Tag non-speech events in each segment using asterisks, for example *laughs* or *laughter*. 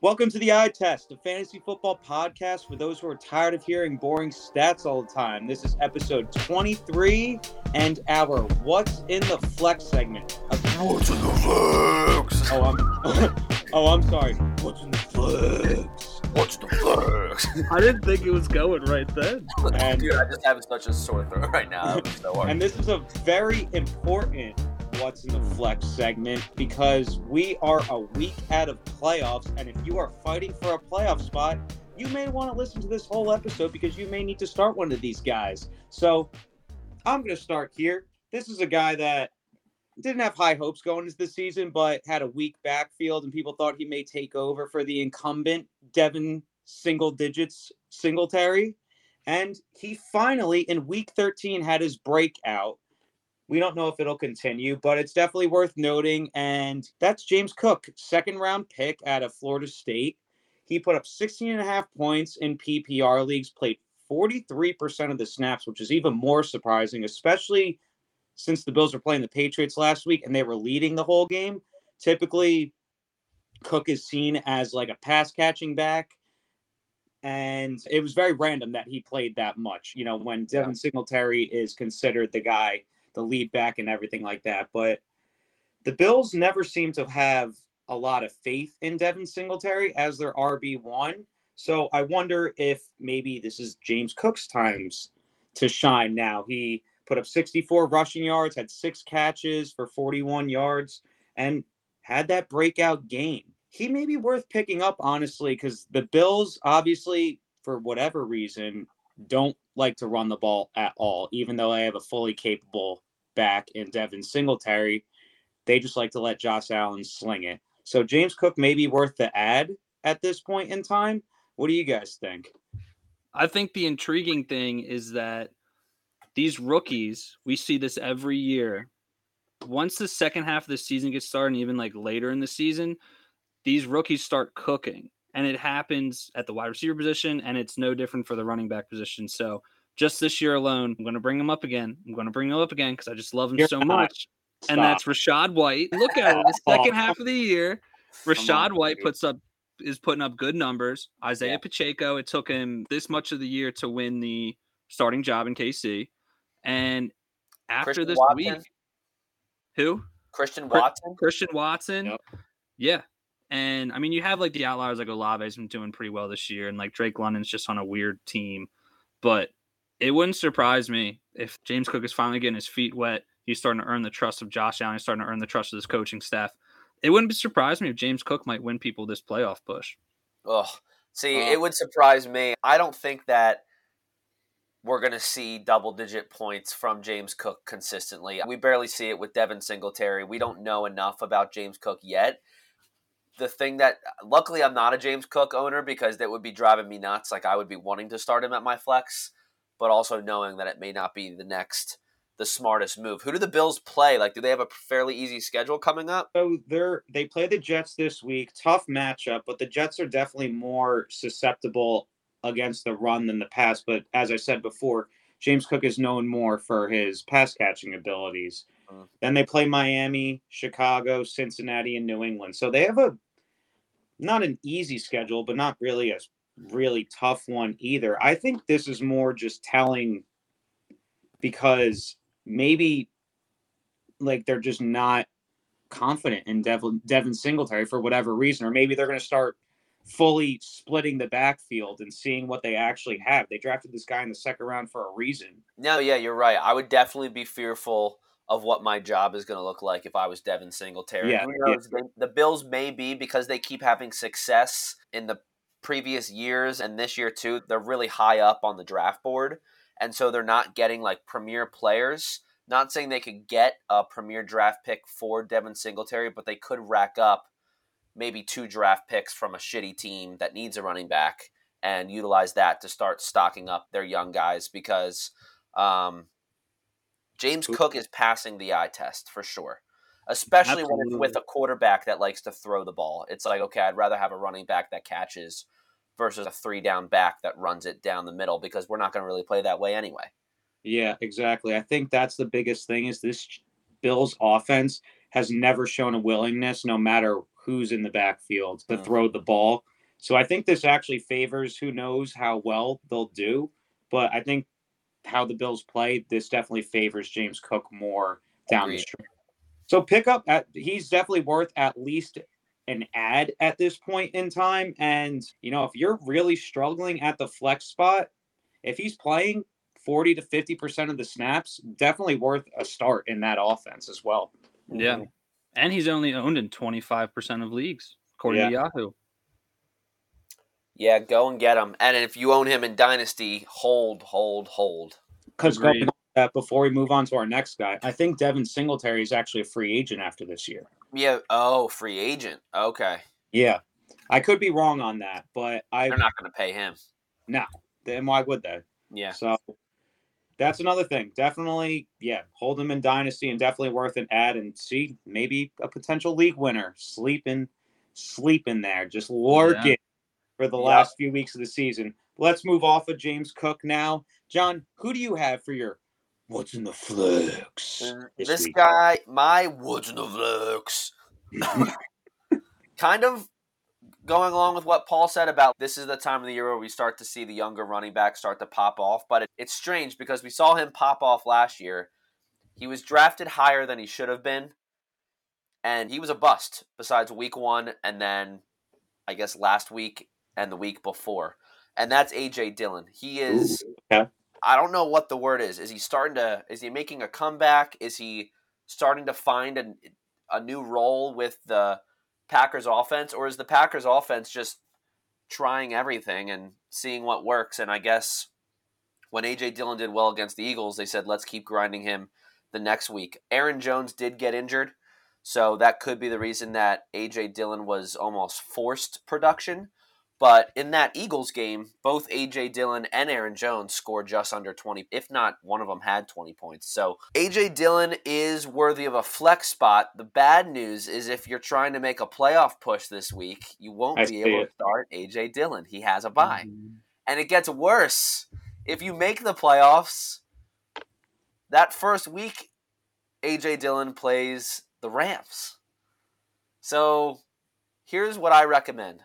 Welcome to the Eye Test, a fantasy football podcast for those who are tired of hearing boring stats all the time. This is episode 23 and our What's in the Flex segment. What's in the flex? Oh, I'm *laughs* Oh, I'm sorry. What's in the flex? What's the flex? *laughs* I didn't think it was going right then. *laughs* And- Dude, I just have such a sore throat right now. So. And this is a very important What's in the Flex segment because we are a week out of playoffs. And if you are fighting for a playoff spot, you may want to listen to this whole episode because you may need to start one of these guys. So I'm going to start here. This is a guy that didn't have high hopes going into the season, but had a weak backfield, and people thought he may take over for the incumbent Devin single digits Singletary. And he finally, in week 13, had his breakout. We don't know if it'll continue, but it's definitely worth noting. And that's James Cook, second round pick out of Florida State. He put up 16 and a half points in PPR leagues, played 43% of the snaps, which is even more surprising, especially since the Bills were playing the Patriots last week and they were leading the whole game. Typically, Cook is seen as like a pass catching back. And it was very random that he played that much, you know, when Devin Singletary is considered the guy, the lead back, and everything like that. But the Bills never seem to have a lot of faith in Devin Singletary as their RB1. So I wonder if maybe this is James Cook's times to shine now. He put up 64 rushing yards, had six catches for 41 yards, and had that breakout game. He may be worth picking up, honestly, because the Bills, obviously, for whatever reason, don't like to run the ball at all, even though they have a fully capable back in Devin Singletary. They just like to let Josh Allen sling it. So James Cook may be worth the add at this point in time. What do you guys think? I think the intriguing thing is that these rookies, we see this every year. Once the second half of the season gets started, and even like later in the season, these rookies start cooking. And it happens at the wide receiver position, and it's no different for the running back position. So just this year alone, I'm going to bring him up again. I'm going to bring him up again because I just love him You're so not. much. And that's Rachaad White. Look at it. The *laughs* oh. second half of the year, Rachaad on, White dude. puts up is putting up good numbers. Isaiah Yeah. Pacheco, it took him this much of the year to win the starting job in KC. And after Christian this Watson? week, who? Christian Watson? Christian Watson. Yep. Yeah. And I mean, you have like the outliers like Olave's been doing pretty well this year, and like Drake London's just on a weird team. But it wouldn't surprise me if James Cook is finally getting his feet wet. He's starting to earn the trust of Josh Allen. He's starting to earn the trust of his coaching staff. It wouldn't surprise me if James Cook might win people this playoff push. Ugh. See, Uh, it would surprise me. I don't think that we're going to see double digit points from James Cook consistently. We barely see it with Devin Singletary. We don't know enough about James Cook yet. The thing that, luckily, I'm not a James Cook owner because that would be driving me nuts. Like, I would be wanting to start him at my flex, but also knowing that it may not be the next, the smartest move. Who do the Bills play? Like, do they have a fairly easy schedule coming up? So they're they play the Jets this week. Tough matchup, but the Jets are definitely more susceptible against the run than the pass. But as I said before, James Cook is known more for his pass catching abilities. Mhm. Then they play Miami, Chicago, Cincinnati, and New England. So they have a not an easy schedule, but not really a really tough one either. I think this is more just telling because maybe like they're just not confident in Devin, Devin Singletary for whatever reason, or maybe they're going to start fully splitting the backfield and seeing what they actually have. They drafted this guy in the second round for a reason. No, yeah, you're right. I would definitely be fearful of what my job is going to look like if I was Devin Singletary. Yeah, yeah. The, the Bills may be because they keep having success in the previous years and this year too. They're really high up on the draft board, and so they're not getting like premier players. Not saying they could get a premier draft pick for Devin Singletary, but they could rack up maybe two draft picks from a shitty team that needs a running back and utilize that to start stocking up their young guys because um, James Cook is passing the eye test for sure, especially when it's with a quarterback that likes to throw the ball. It's like, okay, I'd rather have a running back that catches versus a three down back that runs it down the middle because we're not going to really play that way anyway. Yeah, exactly. I think that's the biggest thing is this Bills offense has never shown a willingness, no matter who's in the backfield, to Mm. throw the ball. So I think this actually favors who knows how well they'll do. But I think how the Bills play, this definitely favors James Cook more down Agreed. the stretch. So pick up at he's definitely worth at least an add at this point in time. And you know, if you're really struggling at the flex spot, if he's playing 40 to 50 percent of the snaps, definitely worth a start in that offense as well. Yeah. Mm-hmm. And he's only owned in 25% of leagues, according to Yahoo. Yeah, go and get him. And if you own him in Dynasty, hold, hold, hold. Because going on that before we move on to our next guy, I think Devin Singletary is actually a free agent after this year. Yeah. Oh, free agent. Okay. Yeah. I could be wrong on that, but I They're not going to pay him. No, then why would they? Yeah. So that's another thing. Definitely, yeah, hold him in dynasty and definitely worth an add and see maybe a potential league winner sleeping, sleeping there, just lurking for the Yeah. last few weeks of the season. Let's move off of James Cook now. John, who do you have for your what's in the flex? Uh, this This guy, my woods in the flex. *laughs* kind of going along with what Paul said about this is the time of the year where we start to see the younger running backs start to pop off. But it, it's strange because we saw him pop off last year. He was drafted higher than he should have been, and he was a bust. Besides week one, and then I guess last week and the week before, and that's AJ Dillon. He is. okay. I don't know what the word is. Is he starting to? Is he making a comeback? Is he starting to find a, a new role with the Packers offense, or is the Packers offense just trying everything and seeing what works? And I guess when AJ Dillon did well against the Eagles, they said let's keep grinding him the next week. Aaron Jones did get injured, so that could be the reason that AJ Dillon was almost forced production. But in that Eagles game, both AJ Dillon and Aaron Jones scored just under 20, if not one of them had 20 points. So AJ Dillon is worthy of a flex spot. The bad news is if you're trying to make a playoff push this week, you won't I be able to start AJ Dillon. He has a bye. Mhm. And it gets worse. If you make the playoffs, that first week, AJ Dillon plays the Rams. So here's what I recommend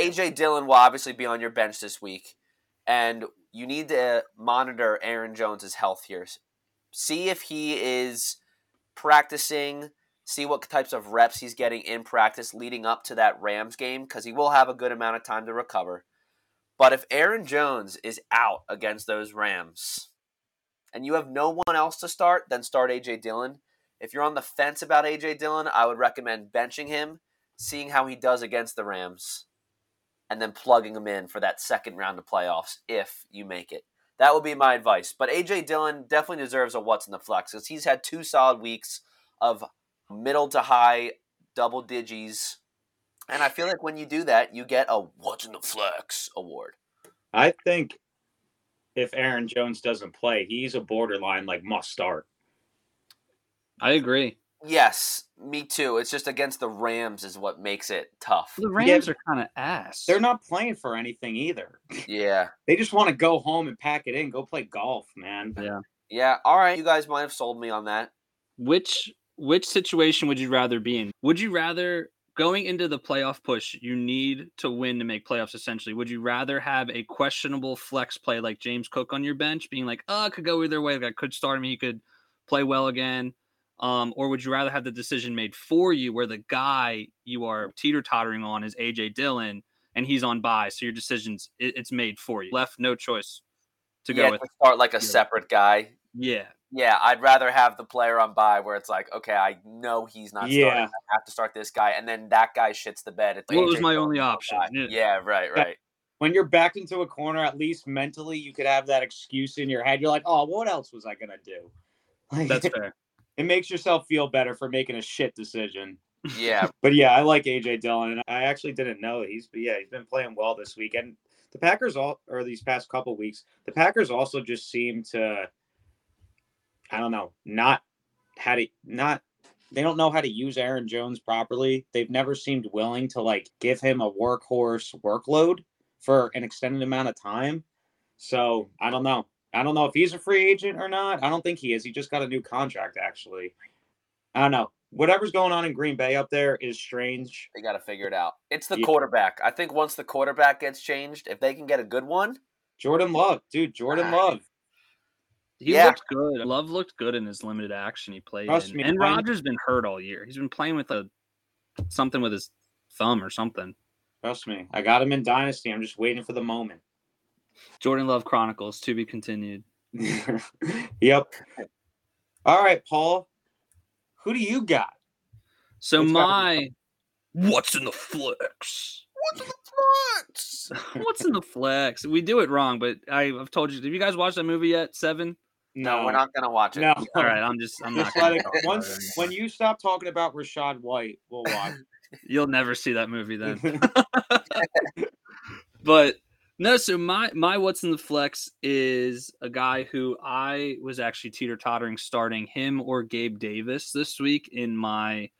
AJ Dillon will obviously be on your bench this week, and you need to monitor Aaron Jones' health here. See if he is practicing, see what types of reps he's getting in practice leading up to that Rams game, because he will have a good amount of time to recover. But if Aaron Jones is out against those Rams and you have no one else to start, then start AJ Dillon. If you're on the fence about AJ Dillon, I would recommend benching him, seeing how he does against the Rams, and then plugging them in for that second round of playoffs if you make it. That would be my advice. But AJ Dillon definitely deserves a what's in the flex because he's had two solid weeks of middle to high double digits. And I feel like when you do that, you get a what's in the flex award. I think if Aaron Jones doesn't play, he's a borderline like must start. I agree. Yes, me too. It's just against the Rams is what makes it tough. The Rams are kind of ass. They're not playing for anything either. *laughs* Yeah. They just want to go home and pack it in, go play golf, man. Yeah. Yeah. All right. You guys might have sold me on that. Which which situation would you rather be in? Would you rather going into the playoff push, you need to win to make playoffs essentially. Would you rather have a questionable flex play like James Cook on your bench being like, "Oh, it could go either way. Like, I could start him, he could play well again." Um, or would you rather have the decision made for you where the guy you are teeter tottering on is AJ Dillon and he's on bye, so your decisions it, it's made for you. Left no choice to go with. to start like a Yeah. separate guy. Yeah. Yeah, I'd rather have the player on by where it's like, okay, I know he's not starting. Yeah. I have to start this guy, and then that guy shits the bed. It's Well, it was my only option. Yeah. Yeah, right, right. When you're backed into a corner, at least mentally, you could have that excuse in your head. You're like, oh, what else was I gonna do? *laughs* Like, That's fair. It makes yourself feel better for making a shit decision. Yeah, *laughs* But yeah, I like AJ Dillon, and I actually didn't know he's. But yeah, he's been playing well this week, and the Packers all or these past couple weeks, the Packers also just seem to, I don't know, not how to not. They don't know how to use Aaron Jones properly. They've never seemed willing to like give him a workhorse workload for an extended amount of time. So I don't know. I don't know if he's a free agent or not. I don't think he is. He just got a new contract actually. I don't know. whatever's going on in Green Bay up there is strange. They got to figure it out. It's the Yeah. quarterback. I think once the quarterback gets changed, if they can get a good one, Jordan Love, dude, Jordan Ah. Love. He Yeah. looked good. Love looked good in his limited action he played. Trust in. me, and I- Rodgers been hurt all year. He's been playing with a something with his thumb or something. Trust me, I got him in Dynasty. I'm just waiting for the moment. Jordan Love Chronicles to be continued. *laughs* yep. All right, Paul. Who do you got? So Who's my what's in the flex? what's in the flex? *laughs* What's in the flex? We do it wrong, but I, I've told you. Have you guys watched that movie yet? Seven. No, we're not gonna watch it. No. *laughs* All right, I'm just. I'm not. Just gonna let it, talk once when you stop talking about Rachaad White, we'll watch. You'll never see that movie then. but no, so my my what's in the flex is a guy who I was actually teeter tottering starting him or Gabe Davis this week in my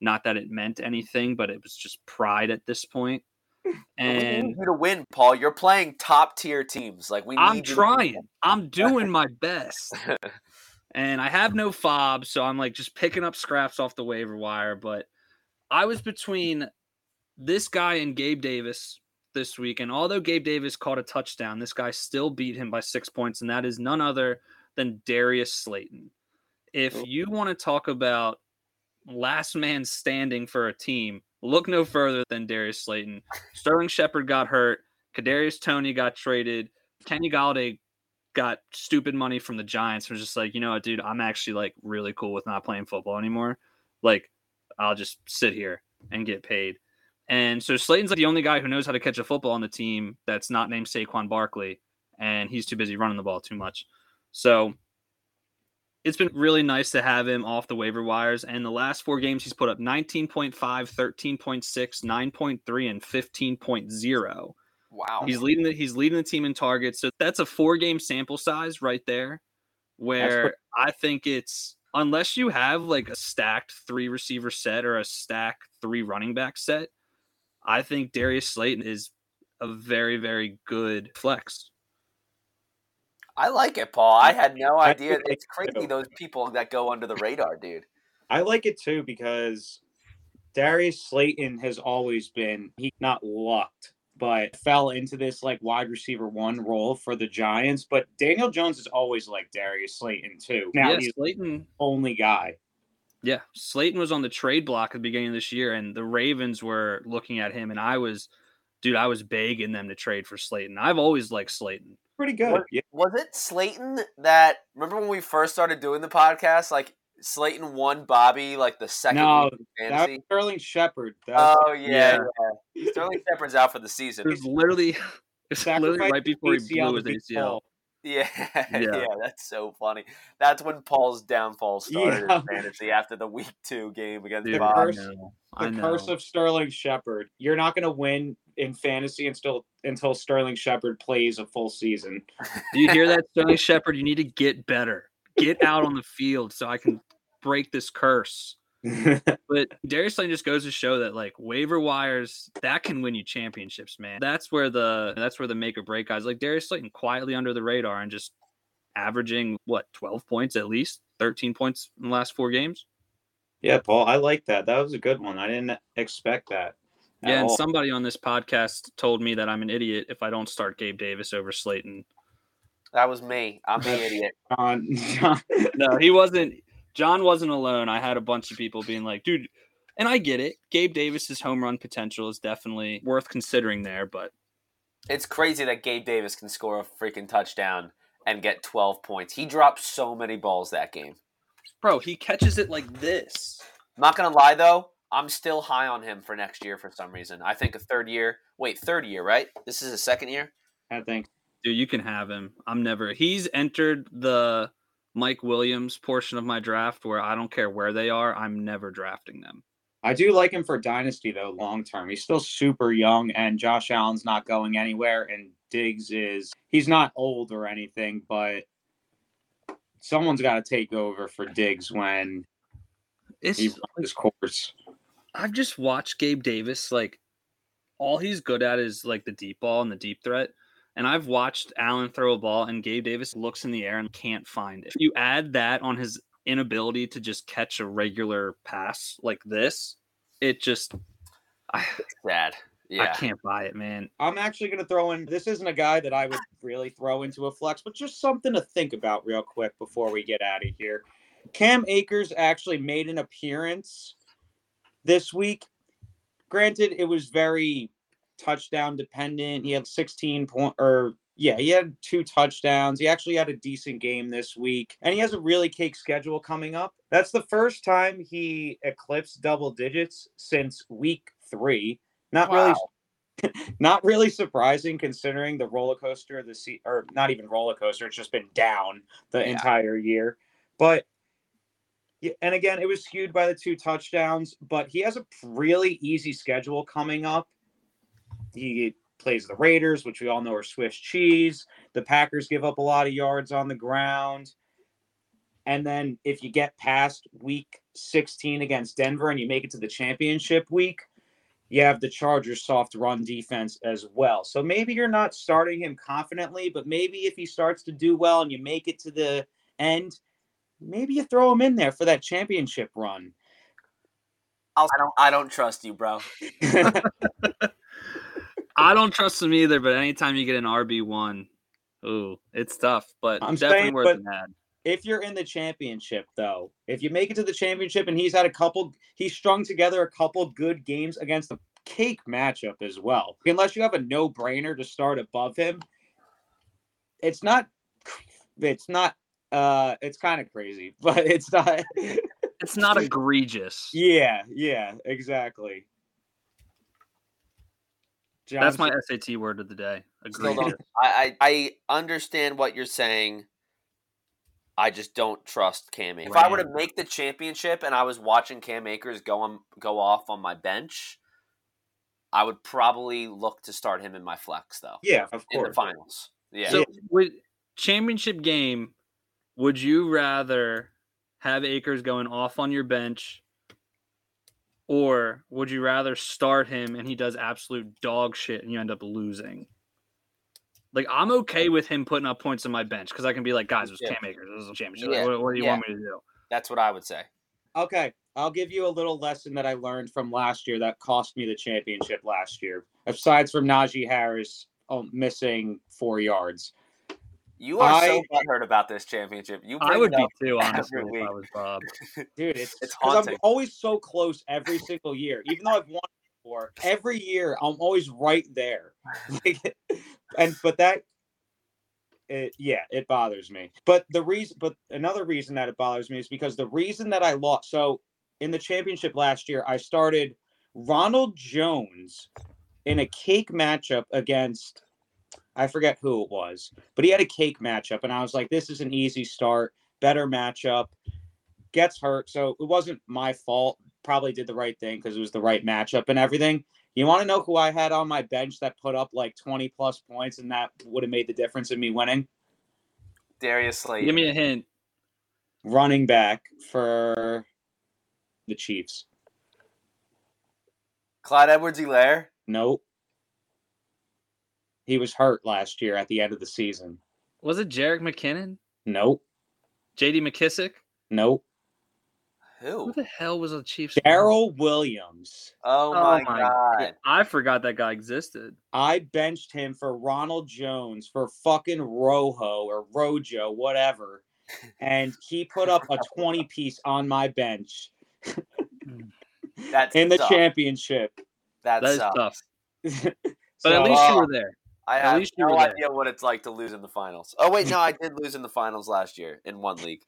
not that it meant anything, but it was just pride at this point. *laughs* we And need you to win, Paul. You're playing top tier teams. Like we. I'm trying. I'm doing my best. *laughs* and I have no FAAB, so I'm like just picking up scraps off the waiver wire. But I was between this guy and Gabe Davis this week, and although Gabe Davis caught a touchdown, this guy still beat him by six points, and that is none other than Darius Slayton. If Oh. you want to talk about last man standing for a team, look no further than Darius Slayton. Sterling Shepard got hurt. Kadarius Toney got traded. Kenny Golladay got stupid money from the Giants. Was just like, you know what, dude, I'm actually like really cool with not playing football anymore. Like, I'll just sit here and get paid. And so Slayton's like the only guy who knows how to catch a football on the team that's not named Saquon Barkley, and he's too busy running the ball too much. So it's been really nice to have him off the waiver wires. And the last four games, he's put up 19.5, 13.6, 9.3, and 15.0. Wow. He's leading the he's leading the team in targets. So that's a four game sample size right there where I think it's unless you have like a stacked three receiver set or a stacked three running back set, I think Darius Slayton is a very, very good flex. I like it, Paul. I had no idea. think It's so. crazy those people that go under the radar, dude. I like it too because Darius Slayton has always been he not lucked, but fell into this like wide receiver one role for the Giants. But Daniel Jones is always like Darius Slayton too. Now yeah, he's the Slayton. only guy. Yeah, Slayton was on the trade block at the beginning of this year, and the Ravens were looking at him, and I was, dude, I was begging them to trade for Slayton. I've always liked Slayton. Pretty good. What- Yeah. Was it Slayton that remember when we first started doing the podcast? Like Slayton won Bobby like the second No, week That was Sterling Shepard. Was Oh yeah, Yeah. yeah. Sterling Shepard's out for the season. It was literally, *laughs* it was literally right before he blew his beat ACL. Paul. Yeah, *laughs* yeah, Yeah. that's so funny. That's when Paul's downfall started Yeah. in *laughs* fantasy after the week two game against Dude, Bob. Curse- The curse of Sterling Shepard. You're not going to win in fantasy until until Sterling Shepard plays a full season. *laughs* Do you hear that, Sterling Shepard? You need to get better. Get out on the field so I can break this curse. *laughs* But Darius Slayton just goes to show that like waiver wires that can win you championships, man. That's where the that's where the make or break guys like Darius Slayton quietly under the radar and just averaging what 12 points at least, 13 points in the last four games. yeah, Paul, I like that. That was a good one. I didn't expect that. Yeah, and all. somebody on this podcast told me that I'm an idiot if I don't start Gabe Davis over Slayton. That was me. I'm the *laughs* idiot. John, John, No, he wasn't. John wasn't alone. I had a bunch of people being like, dude, and I get it. Gabe Davis's home run potential is definitely worth considering there, but It's crazy that Gabe Davis can score a freaking touchdown and get 12 points. He dropped so many balls that game. bro, he catches it like this. I'm Not gonna lie though, I'm still high on him for next year for some reason. I think a third year. Wait, third year, right? This is a second year. I think. Dude, you can have him. I'm never. He's entered the Mike Williams portion of my draft where I don't care where they are. I'm never drafting them. I do like him for dynasty though, long term. He's still super young, and Josh Allen's not going anywhere. And Diggs is he's not old or anything, but someone's got to take over for Diggs when It's he runs his course. I've just watched Gabe Davis like all he's good at is like the deep ball and the deep threat. And I've watched Allen throw a ball and Gabe Davis looks in the air and can't find it. If you add that on his inability to just catch a regular pass like this, it just I, Sad. I can't buy it, man. I'm actually going to throw in. This isn't a guy that I would really throw into a flex, but just something to think about real quick before we get out of here. Cam Akers actually made an appearance this week. Granted, it was very touchdown dependent. He had 16 point or yeah, he had two touchdowns. He actually had a decent game this week, and he has a really cake schedule coming up. That's the first time he eclipsed double digits since week three. Not really *laughs* not really surprising considering the roller coaster of the sea or not even roller coaster it's just been down the Yeah. entire year but yeah, and again it was skewed by the two touchdowns but he has a really easy schedule coming up he plays the raiders which we all know are swiss cheese the packers give up a lot of yards on the ground and then if you get past week 16 against denver and you make it to the championship week you have the Chargers soft run defense as well. So maybe you're not starting him confidently, but maybe if he starts to do well and you make it to the end, maybe you throw him in there for that championship run. I'll, I don't. I don't trust you, bro. *laughs* *laughs* I don't trust him either, but anytime you get an RB one, ooh, it's tough. But I'm definitely saying, worth but- an add. if you're in the championship, though, if you make it to the championship and he's had a couple, he's strung together a couple good games against a cake matchup as well. Unless you have a no brainer to start above him, it's not, it's not, uh, it's kind of crazy, *laughs* but it's not. It's not *laughs* egregious. Yeah, yeah, exactly. That's my SAT word of the day. Still I, I I understand what you're saying. I just don't trust Cam. Akers. If I were to make the championship and I was watching Cam Akers go on go off on my bench, I would probably look to start him in my flex though Yeah, of in the course. finals. Yeah. So, with championship game, would you rather have Akers going off on your bench, or would you rather start him and he does absolute dog shit and you end up losing? Like I'm okay with him putting up points on my bench because I can be like, guys, it was Yeah. Cam Akers. This is a championship. Yeah, What, what do you yeah. want me to do? That's what I would say. Okay, I'll give you a little lesson that I learned from last year that cost me the championship last year. Aside from Najee Harris oh, missing four yards, You are so I- butthurt about this championship. You I would be too, every honestly, if I week. was Bob. *laughs* dude, it's It's 'cause I'm always so close every single year. Even though I've won before, every year I'm always right there. *laughs* Like, and but that, it, yeah, it bothers me. But the reason, but another reason that it bothers me is because the reason that I lost. So in the championship last year, I started Ronald Jones in a cake matchup against. I forget who it was, but he had a cake matchup, and I was like, "This is an easy start, better matchup." Gets hurt, so it wasn't my fault. Probably did the right thing because it was the right matchup and everything. You want to know who I had on my bench that put up like 20 plus points and that would have made the difference in me winning? Darius Slade. Give me a hint. Running back for the Chiefs. Clyde Edwards-Helaire. Nope. He was hurt last year at the end of the season. Was it Jerick McKinnon? Nope. JD McKissic? Nope. Who? Who the hell was a Chiefs? Darrel Williams. Oh, my, god. I forgot that guy existed. I benched him for Ronald Jones for fucking Rojo or Rojo, whatever. And he put up a 20 *laughs* piece on my bench That's *laughs* in the tough. championship. That, That is sucks. tough. *laughs* But So, at least you uh, were there. I At have least no were there. idea what it's like to lose in the finals. Oh wait, no, I *laughs* did lose in the finals last year in one league.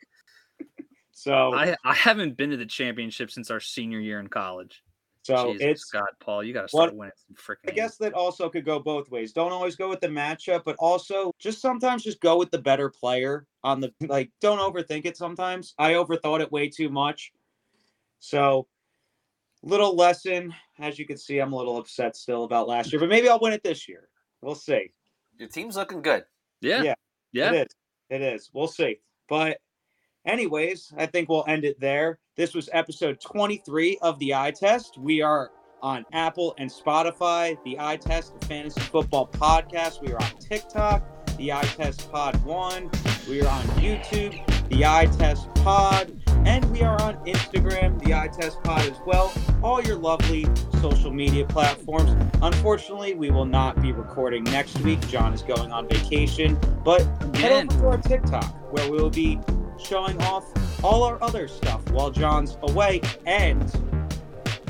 so, I I haven't been to the championship since our senior year in college. so Jesus, it's God, Paul, you got to start winning some freaking. I guess that also could go both ways. Don't always go with the matchup, but also just sometimes just go with the better player on the *laughs* like don't overthink it sometimes. I overthought it way too much. So little lesson. As you can see, I'm a little upset still about last year, but maybe I'll win it this year. We'll see. Your team's looking good. Yeah, yeah, yeah. It is. It is. We'll see. But anyways, I think we'll end it there. This was episode 23 of the Eye Test. We are on Apple and Spotify, the Eye Test Fantasy Football Podcast. We are on TikTok, the Eye Test Pod 1. We are on YouTube, the Eye Test Pod. And we are on Instagram, the Eye Test Pod as well, all your lovely social media platforms. Unfortunately, we will not be recording next week. John is going on vacation, but head over to our TikTok where we will be showing off all our other stuff while John's away and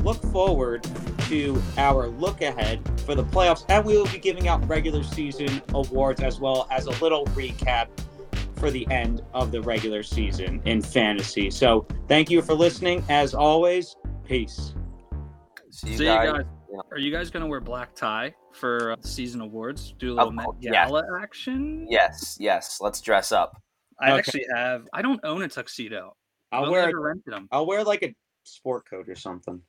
look forward to our look ahead for the playoffs and we will be giving out regular season awards as well as a little recap for the end of the regular season in fantasy. So, thank you for listening as always. Peace. See you See guys. you guys. Yeah. Are you guys gonna wear black tie for uh, season awards? Do a little Met course, yeah. Gala action? Yes, yes. Let's dress up. I Okay. actually have. I don't own a tuxedo. I'll I've wear never rented them. I'll wear like a sport coat or something.